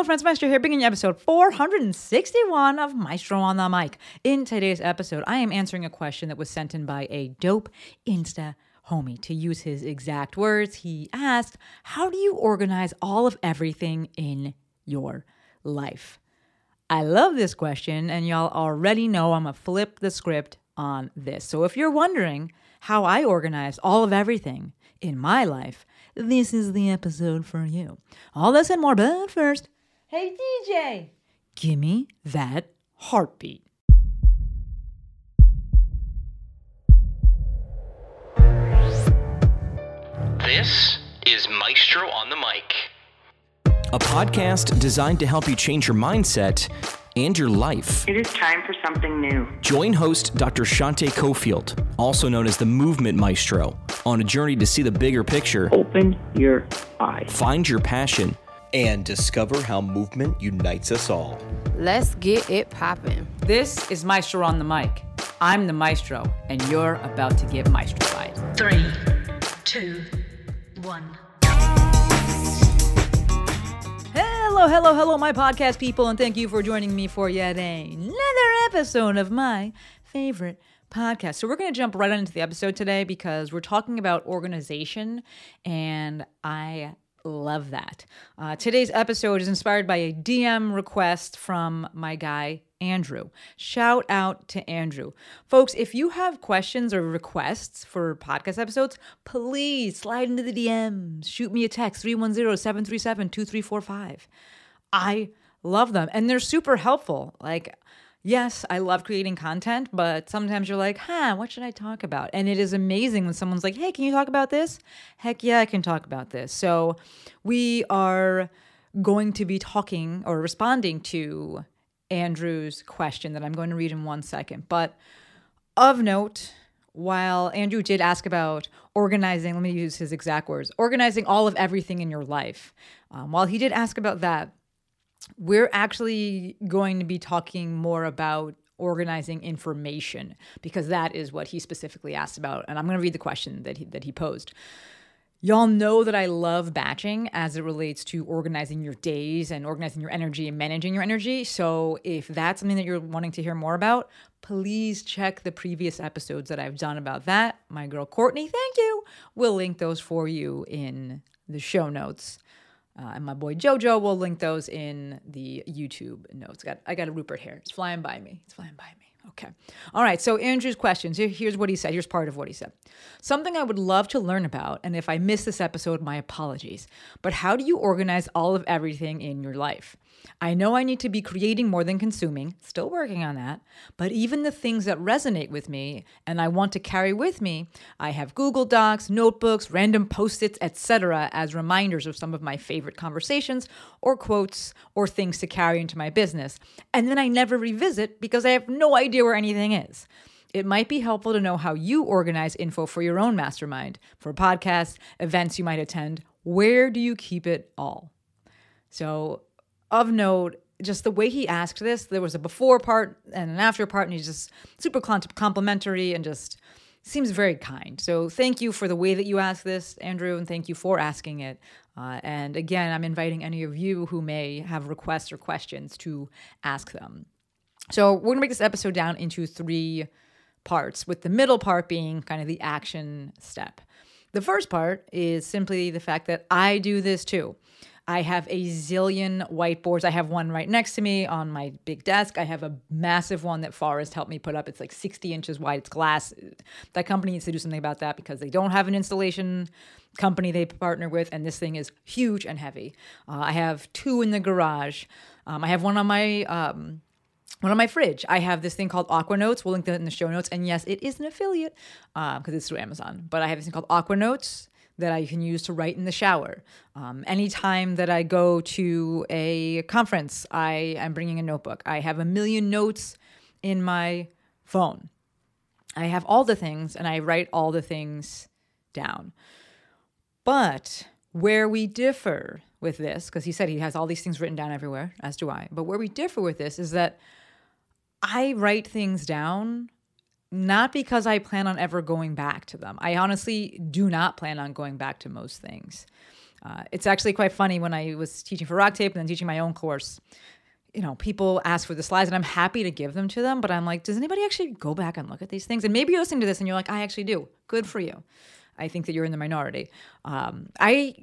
Hello, friends. Maestro here, bringing you episode 461 of Maestro on the Mic. In today's episode, I am answering a question that was sent in by a dope Insta homie. To use his exact words, he asked, How do you organize all of everything in your life? I love this question, and y'all already know I'm going to flip the script on this. So if you're wondering how I organize all of everything in my life, this is the episode for you. All this and more, but first, hey DJ, give me that heartbeat. This is Maestro on the Mic. a podcast designed to help you change your mindset and your life. It is time for something new. Join host Dr. Shanté Cofield, also known as the Movement Maestro, on a journey to see the bigger picture, Open your eyes. find your passion, and discover how movement unites us all. Let's get it poppin'. This is Maestro on the Mic. I'm the Maestro, and you're about to get maestrofied. Three, two, one. Hello, hello, hello, my podcast people, and thank you for joining me for yet another episode of my favorite podcast. So, we're going to jump right into the episode today because we're talking about organization, and I love that. Uh, today's episode is inspired by a DM request from my guy, Andrew. Shout out to Andrew. Folks, if you have questions or requests for podcast episodes, please slide into the DMs. Shoot me a text 310 737 2345. I love them and they're super helpful. Like, yes, I love creating content, but sometimes you're like, huh, what should I talk about? And it is amazing when someone's like, hey, can you talk about this? Heck yeah, I can talk about this. So we are going to be talking or responding to Andrew's question that I'm going to read in one second. But of note, while Andrew did ask about organizing, let me use his exact words organizing all of everything in your life. Um, while he did ask about that, we're actually going to be talking more about organizing information because that is what he specifically asked about. And I'm going to read the question that he, that he posed. Y'all know that I love batching as it relates to organizing your days and organizing your energy and managing your energy. So, if that's something that you're wanting to hear more about, please check the previous episodes that I've done about that. My girl Courtney, thank you. We'll link those for you in the show notes. Uh, and my boy Jojo will link those in the YouTube notes. Got I got a Rupert here. It's flying by me. It's flying by me. Okay. All right. So Andrew's questions. Here, here's what he said. Here's part of what he said. Something I would love to learn about, and if I miss this episode, my apologies. But how do you organize all of everything in your life? I know I need to be creating more than consuming, still working on that, but even the things that resonate with me and I want to carry with me, I have Google Docs, notebooks, random post-its, etc. as reminders of some of my favorite conversations or quotes or things to carry into my business. And then I never revisit because I have no idea where anything is. It might be helpful to know how you organize info for your own mastermind, for podcasts, events you might attend. Where do you keep it all? So, of note, just the way he asked this, there was a before part and an after part, and he's just super complimentary and just seems very kind. So, thank you for the way that you asked this, Andrew, and thank you for asking it. Uh, and again, I'm inviting any of you who may have requests or questions to ask them. So, we're gonna break this episode down into three parts, with the middle part being kind of the action step. The first part is simply the fact that I do this too. I have a zillion whiteboards. I have one right next to me on my big desk. I have a massive one that Forrest helped me put up. It's like 60 inches wide. It's glass. That company needs to do something about that because they don't have an installation company they partner with, and this thing is huge and heavy. Uh, I have two in the garage. Um, I have one on my um, one on my fridge. I have this thing called Aqua Notes. We'll link that in the show notes. And yes, it is an affiliate because it's through Amazon. But I have this thing called Aqua Notes that I can use to write in the shower. Um, anytime that I go to a conference, I am bringing a notebook. I have a million notes in my phone. I have all the things and I write all the things down. But where we differ with this, because he said he has all these things written down everywhere, as do I, but where we differ with this is that I write things down not because I plan on ever going back to them. I honestly do not plan on going back to most things. Uh, it's actually quite funny when I was teaching for RockTape and then teaching my own course. You know, people ask for the slides and I'm happy to give them to them, but I'm like, does anybody actually go back and look at these things? And maybe you're listening to this and you're like, I actually do. Good for you. I think that you're in the minority. Um, I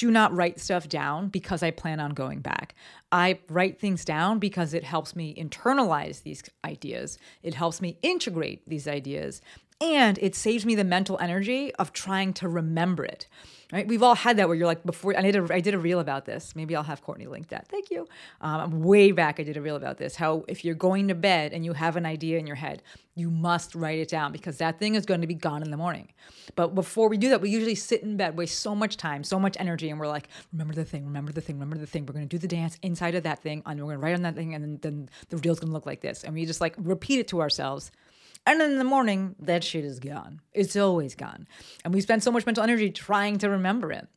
do not write stuff down because I plan on going back. I write things down because it helps me internalize these ideas. It helps me integrate these ideas and it saves me the mental energy of trying to remember it. Right? We've all had that where you're like before. I did a, I did a reel about this. Maybe I'll have Courtney link that. Thank you. Um, way back, I did a reel about this. How if you're going to bed and you have an idea in your head, you must write it down because that thing is going to be gone in the morning. But before we do that, we usually sit in bed, waste so much time, so much energy, and we're like, remember the thing, remember the thing, remember the thing. We're going to do the dance inside of that thing, and we're going to write on that thing, and then, then the reel's going to look like this, and we just like repeat it to ourselves and in the morning, that shit is gone. It's always gone. And we spend so much mental energy trying to remember it.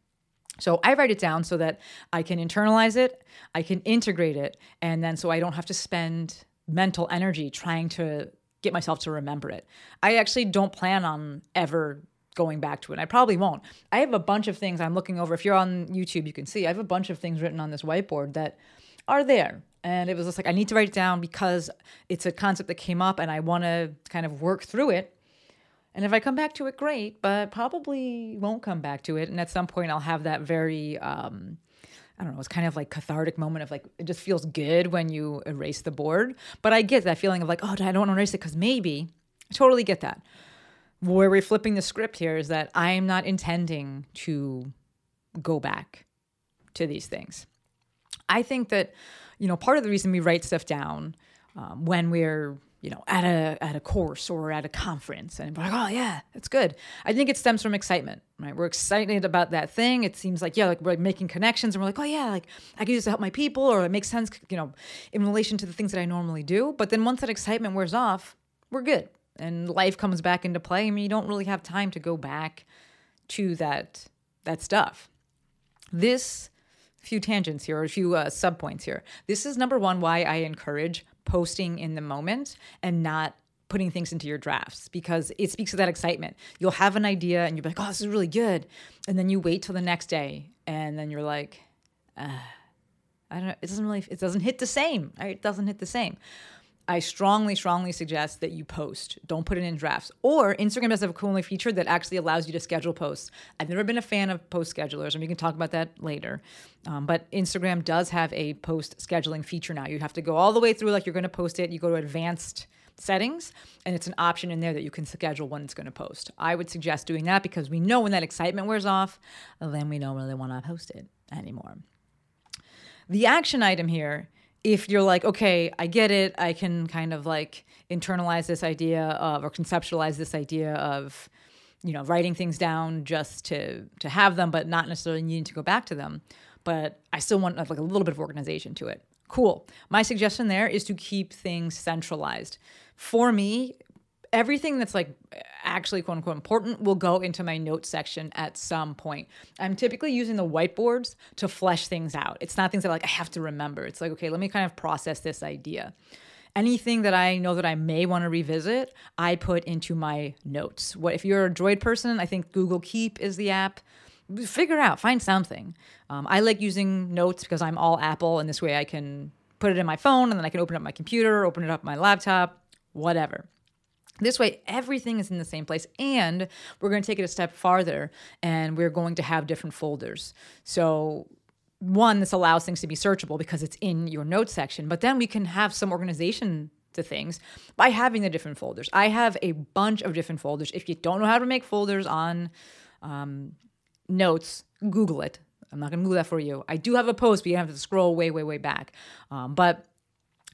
So I write it down so that I can internalize it, I can integrate it, and then so I don't have to spend mental energy trying to get myself to remember it. I actually don't plan on ever going back to it. I probably won't. I have a bunch of things I'm looking over. If you're on YouTube, you can see I have a bunch of things written on this whiteboard that are there and it was just like, I need to write it down because it's a concept that came up and I want to kind of work through it. And if I come back to it, great, but probably won't come back to it. And at some point, I'll have that very, um, I don't know, it's kind of like cathartic moment of like, it just feels good when you erase the board. But I get that feeling of like, oh, I don't want to erase it because maybe, I totally get that. Where we're flipping the script here is that I am not intending to go back to these things. I think that you know, part of the reason we write stuff down um, when we're you know at a at a course or at a conference and we're like oh yeah that's good. I think it stems from excitement right? We're excited about that thing. It seems like yeah like we're like making connections and we're like oh yeah like i can use to help my people or it makes sense you know in relation to the things that i normally do. But then once that excitement wears off we're good and life comes back into play I mean you don't really have time to go back to that that stuff. This few tangents here or a few uh, sub points here. This is number one why I encourage posting in the moment and not putting things into your drafts because it speaks to that excitement. You'll have an idea and you'll be like, oh, this is really good. And then you wait till the next day and then you're like, uh, I don't know, it doesn't really, it doesn't hit the same. It doesn't hit the same. I strongly, strongly suggest that you post. Don't put it in drafts. Or Instagram does have a cool new feature that actually allows you to schedule posts. I've never been a fan of post schedulers, and we can talk about that later. Um, but Instagram does have a post scheduling feature now. You have to go all the way through, like you're going to post it. You go to advanced settings, and it's an option in there that you can schedule when it's going to post. I would suggest doing that because we know when that excitement wears off, then we don't really want to post it anymore. The action item here if you're like, okay, I get it, I can kind of like internalize this idea of or conceptualize this idea of, you know, writing things down just to to have them, but not necessarily needing to go back to them. But I still want like a little bit of organization to it. Cool. My suggestion there is to keep things centralized. For me, everything that's like actually quote unquote important will go into my notes section at some point. I'm typically using the whiteboards to flesh things out. It's not things that like I have to remember. It's like, okay, let me kind of process this idea. Anything that I know that I may want to revisit, I put into my notes. What if you're a Droid person? I think Google Keep is the app. Figure out, find something. Um, I like using notes because I'm all Apple, and this way I can put it in my phone, and then I can open up my computer, open it up my laptop, whatever. This way, everything is in the same place. And we're going to take it a step farther and we're going to have different folders. So, one, this allows things to be searchable because it's in your notes section, but then we can have some organization to things by having the different folders. I have a bunch of different folders. If you don't know how to make folders on um, notes, Google it. I'm not going to Google that for you. I do have a post, but you have to scroll way, way, way back. Um, but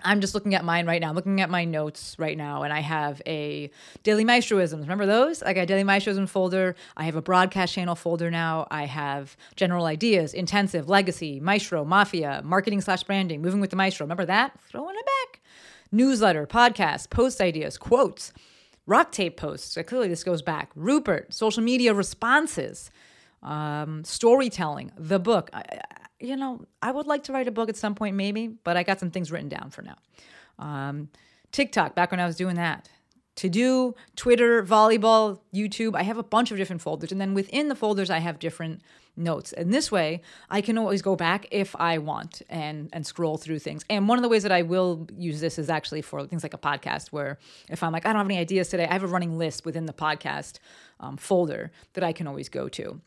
I'm just looking at mine right now, I'm looking at my notes right now, and I have a daily maestroisms. Remember those? I got a daily maestroism folder. I have a broadcast channel folder now. I have general ideas, intensive, legacy, maestro, mafia, marketing slash branding, moving with the maestro. Remember that? Throwing it back. Newsletter, podcast, post ideas, quotes, rock tape posts. So clearly, this goes back. Rupert, social media responses, um, storytelling, the book. I, you know, I would like to write a book at some point, maybe, but I got some things written down for now. Um, TikTok, back when I was doing that. to do, Twitter, volleyball, YouTube. I have a bunch of different folders. And then within the folders, I have different notes. And this way, I can always go back if I want and and scroll through things. And one of the ways that I will use this is actually for things like a podcast, where if I'm like, I don't have any ideas today, I have a running list within the podcast um, folder that I can always go to.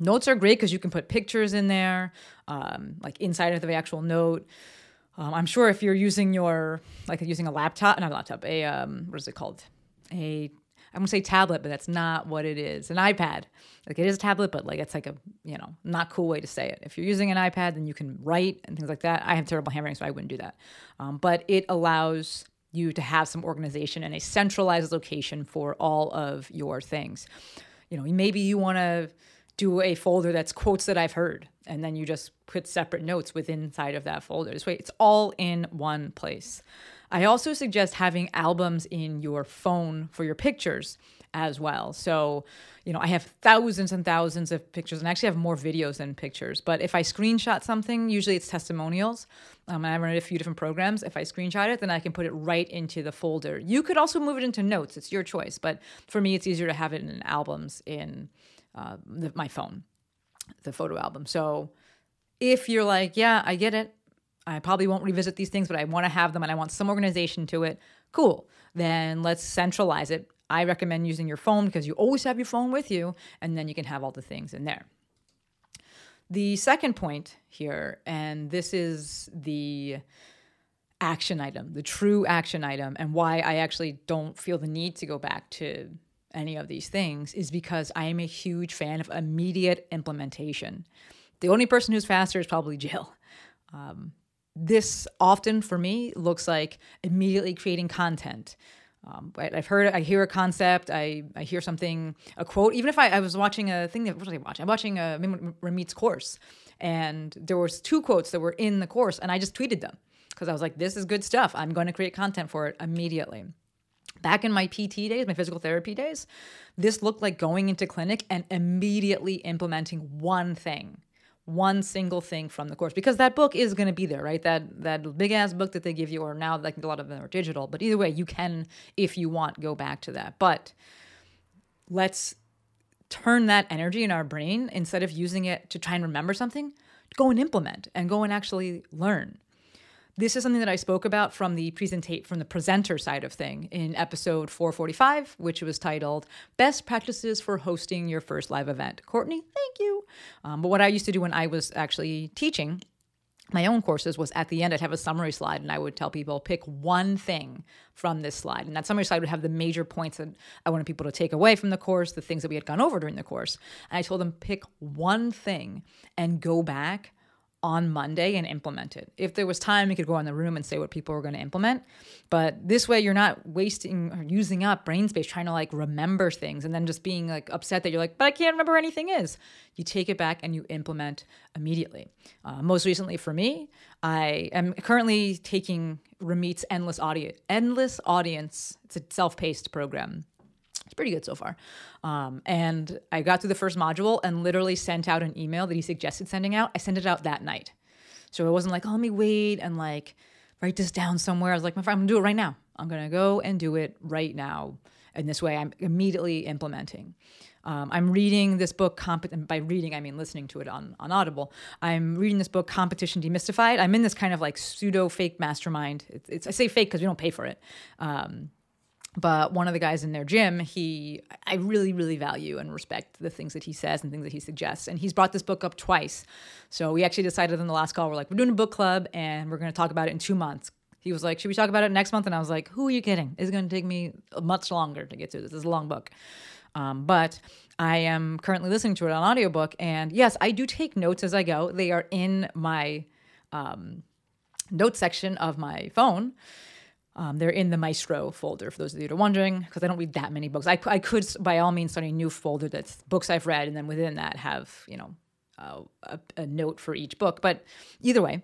Notes are great because you can put pictures in there, um, like inside of the actual note. Um, I'm sure if you're using your like using a laptop, not a laptop, a um, what is it called? A I'm gonna say tablet, but that's not what it is. An iPad. Like it is a tablet, but like it's like a you know not cool way to say it. If you're using an iPad, then you can write and things like that. I have terrible handwriting, so I wouldn't do that. Um, but it allows you to have some organization and a centralized location for all of your things. You know, maybe you want to do a folder that's quotes that I've heard, and then you just put separate notes within inside of that folder. This way, it's all in one place. I also suggest having albums in your phone for your pictures as well. So, you know, I have thousands and thousands of pictures, and I actually have more videos than pictures. But if I screenshot something, usually it's testimonials, um, and I run a few different programs. If I screenshot it, then I can put it right into the folder. You could also move it into notes; it's your choice. But for me, it's easier to have it in albums in uh, the, my phone, the photo album. So if you're like, yeah, I get it. I probably won't revisit these things, but I want to have them and I want some organization to it. Cool. Then let's centralize it. I recommend using your phone because you always have your phone with you and then you can have all the things in there. The second point here, and this is the action item, the true action item, and why I actually don't feel the need to go back to any of these things is because I am a huge fan of immediate implementation. The only person who's faster is probably Jill. Um, this often for me looks like immediately creating content. Um, I've heard, I hear a concept, I, I hear something, a quote. Even if I, I was watching a thing that what was I watching? I'm watching a Ramit's course, and there was two quotes that were in the course, and I just tweeted them because I was like, "This is good stuff. I'm going to create content for it immediately." Back in my PT days, my physical therapy days, this looked like going into clinic and immediately implementing one thing one single thing from the course because that book is going to be there right? That that big ass book that they give you or now like a lot of them are digital but either way you can if you want go back to that. But let's turn that energy in our brain instead of using it to try and remember something go and implement and go and actually learn this is something that I spoke about from the presentate from the presenter side of thing in episode 445, which was titled "Best Practices for Hosting Your First Live Event." Courtney, thank you. Um, but what I used to do when I was actually teaching my own courses was at the end I'd have a summary slide and I would tell people pick one thing from this slide and that summary slide would have the major points that I wanted people to take away from the course the things that we had gone over during the course and I told them pick one thing and go back on Monday and implement it. If there was time, we could go in the room and say what people were going to implement. But this way, you're not wasting or using up brain space trying to like remember things and then just being like upset that you're like, but I can't remember anything is. You take it back and you implement immediately. Uh, most recently for me, I am currently taking Ramit's Endless Audience. Endless Audience. It's a self-paced program it's pretty good so far. Um, and I got through the first module and literally sent out an email that he suggested sending out. I sent it out that night. So it wasn't like, oh, let me wait and like write this down somewhere. I was like, my friend, I'm gonna do it right now. I'm gonna go and do it right now. And this way I'm immediately implementing. Um, I'm reading this book, comp- by reading, I mean listening to it on, on Audible. I'm reading this book, Competition Demystified. I'm in this kind of like pseudo fake mastermind. It's, it's I say fake because we don't pay for it. Um, but one of the guys in their gym he i really really value and respect the things that he says and things that he suggests. And he's brought this book up twice. So we actually decided in the last call we're like we're doing a book club and we're going to talk about it in two months. He was like should we talk about it next month? And i was like who are you kidding? It's going to take me much longer to get through this. This is a long book. Um, but i am currently listening to it on audiobook and yes i do take notes as i go. They are in my um, note section of my phone um, they're in the Maestro folder for those of you that are wondering, because I don't read that many books. I, I could, by all means, start a new folder that's books I've read, and then within that have you know uh, a, a, note for each book. But either way,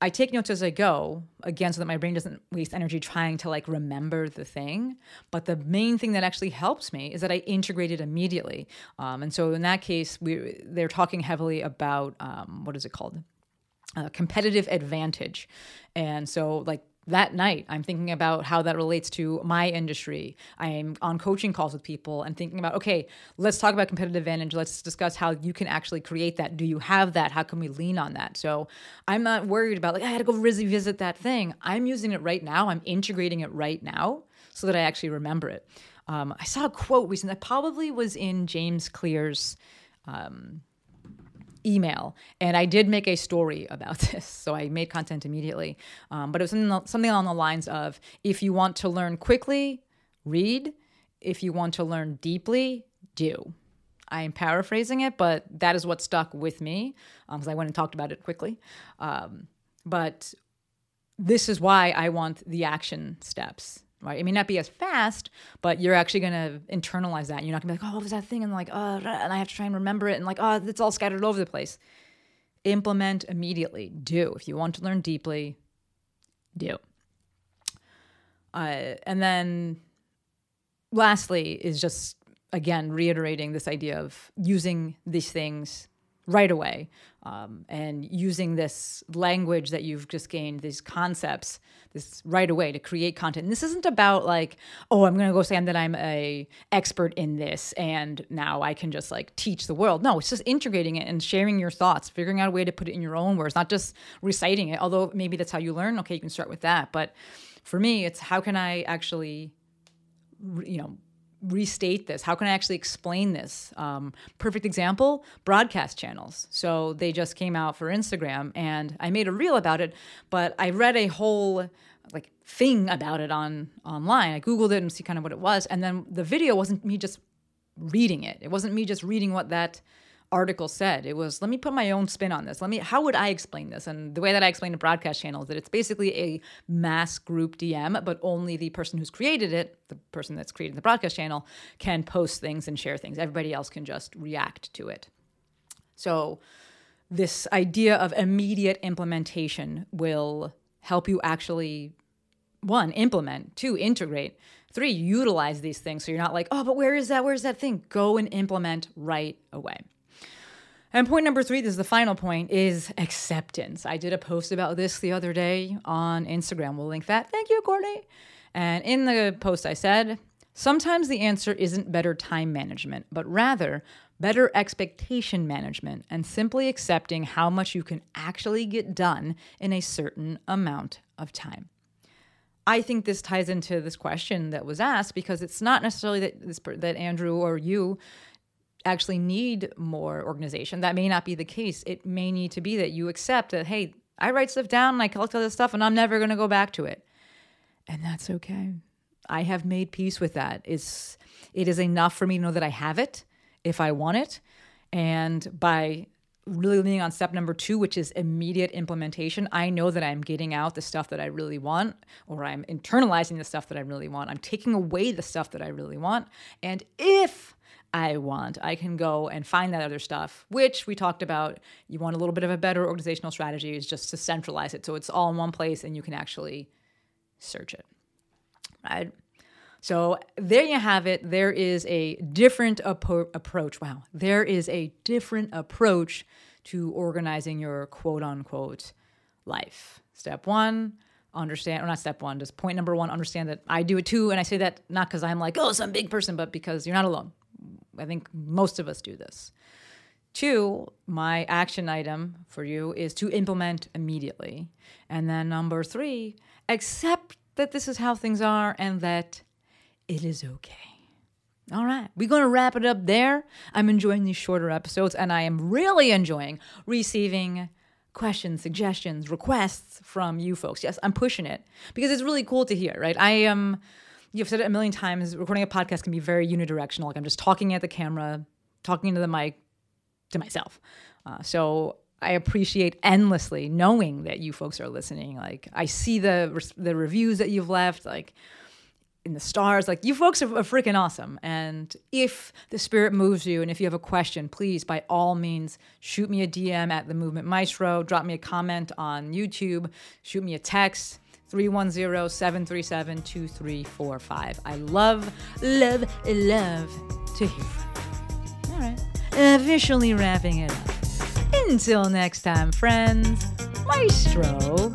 I take notes as I go, again, so that my brain doesn't waste energy trying to like remember the thing. But the main thing that actually helps me is that I integrate it immediately. Um, and so in that case, we they're talking heavily about um, what is it called? Uh, competitive advantage. And so, like that night, I'm thinking about how that relates to my industry. I'm on coaching calls with people and thinking about, okay, let's talk about competitive advantage. Let's discuss how you can actually create that. Do you have that? How can we lean on that? So I'm not worried about, like, I had to go revisit that thing. I'm using it right now. I'm integrating it right now so that I actually remember it. Um, I saw a quote recently that probably was in James Clear's um, email, and I did make a story about this, so I made content immediately. Um, but it was something, something along the lines of: if you want to learn quickly, read. If you want to learn deeply, do. I am paraphrasing it, but that is what stuck with me because um, I went and talked about it quickly. Um, but this is why I want the action steps right? It may not be as fast, but you're actually going to internalize that. You're not going to be like, oh, what was that thing? And like, oh, and I have to try and remember it. And like, oh, it's all scattered over the place. Implement immediately. Do. If you want to learn deeply, do. Uh, and then lastly is just, again, reiterating this idea of using these things right away um, and using this language that you've just gained these concepts this right away to create content. And this isn't about like oh i'm going to go say that i'm a expert in this and now i can just like teach the world. No it's just integrating it and sharing your thoughts figuring out a way to put it in your own words not just reciting it although maybe that's how you learn. Okay you can start with that. But for me it's how can i actually you know restate this? How can I actually explain this? Um, perfect example broadcast channels. So they just came out for Instagram and I made a reel about it, but I read a whole like thing about it on online. I googled it and see kind of what it was and then the video wasn't me just reading it. It wasn't me just reading what that article said. It was, let me put my own spin on this. Let me, how would I explain this? And the way that I explain a broadcast channel is that it's basically a mass group DM, but only the person who's created it, the person that's created the broadcast channel, can post things and share things. Everybody else can just react to it. So, this idea of immediate implementation will help you actually one implement two integrate three utilize these things so you're not like oh but where is that where's that thing go and implement right away and point number three, this is the final point, is acceptance. I did a post about this the other day on Instagram. We'll link that. Thank you, Courtney. And in the post, I said, sometimes the answer isn't better time management, but rather better expectation management and simply accepting how much you can actually get done in a certain amount of time. I think this ties into this question that was asked because it's not necessarily that this that Andrew or you actually need more organization. That may not be the case. It may need to be that you accept that, hey, I write stuff down and I collect all this stuff and I'm never going to go back to it. And that's okay. I have made peace with that. It's, it is enough for me to know that I have it if I want it. And by really leaning on step number two, which is immediate implementation, I know that I'm getting out the stuff that I really want, or I'm internalizing the stuff that I really want. I'm taking away the stuff that I really want. And if I want. I can go and find that other stuff, which we talked about. You want a little bit of a better organizational strategy is just to centralize it so it's all in one place and you can actually search it. Right? So there you have it. There is a different ap- approach. Wow. There is a different approach to organizing your quote unquote life. Step one, understand, or not step one, just point number one, understand that I do it too. And I say that not because I'm like, oh, some big person, but because you're not alone. I think most of us do this. Two, my action item for you is to implement immediately. And then number three, accept that this is how things are and that it is okay. All right, we're going to wrap it up there. I'm enjoying these shorter episodes and I am really enjoying receiving questions, suggestions, requests from you folks. Yes, I'm pushing it because it's really cool to hear, right? I am. You've said it a million times recording a podcast can be very unidirectional. Like i'm just talking at the camera talking into the mic to myself. Uh, so i appreciate endlessly knowing that you folks are listening. Like i see the the reviews that you've left like in the stars. Like you folks are, are freaking awesome. And if the spirit moves you and if you have a question please by all means shoot me a dm at the movement maestro drop me a comment on youtube shoot me a text 310-737-2345. I love, love, love to hear. All right. Officially wrapping it up. Until next time, friends, Maestro